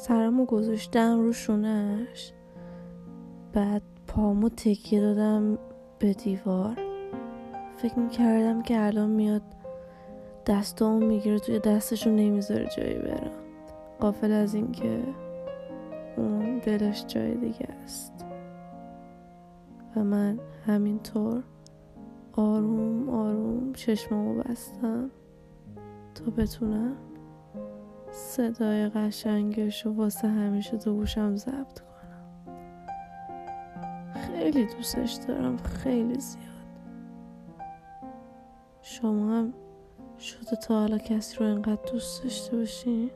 سرمو گذاشتم رو شونش بعد پامو تکیه دادم به دیوار. فکر می‌کردم که الان میاد دستامو می‌گیره توی دستشو نمی‌ذاره جایی برم قافل از اینکه اون دلش جای دیگه است. و من همینطور آروم آروم چشممو بستم تا بتونم صدای قشنگش و واسه همیشه تو گوشم ضبط کنم. خیلی دوستش دارم خیلی زیاد. شما هم شده تا حالا کسی رو اینقدر دوست داشته باشین؟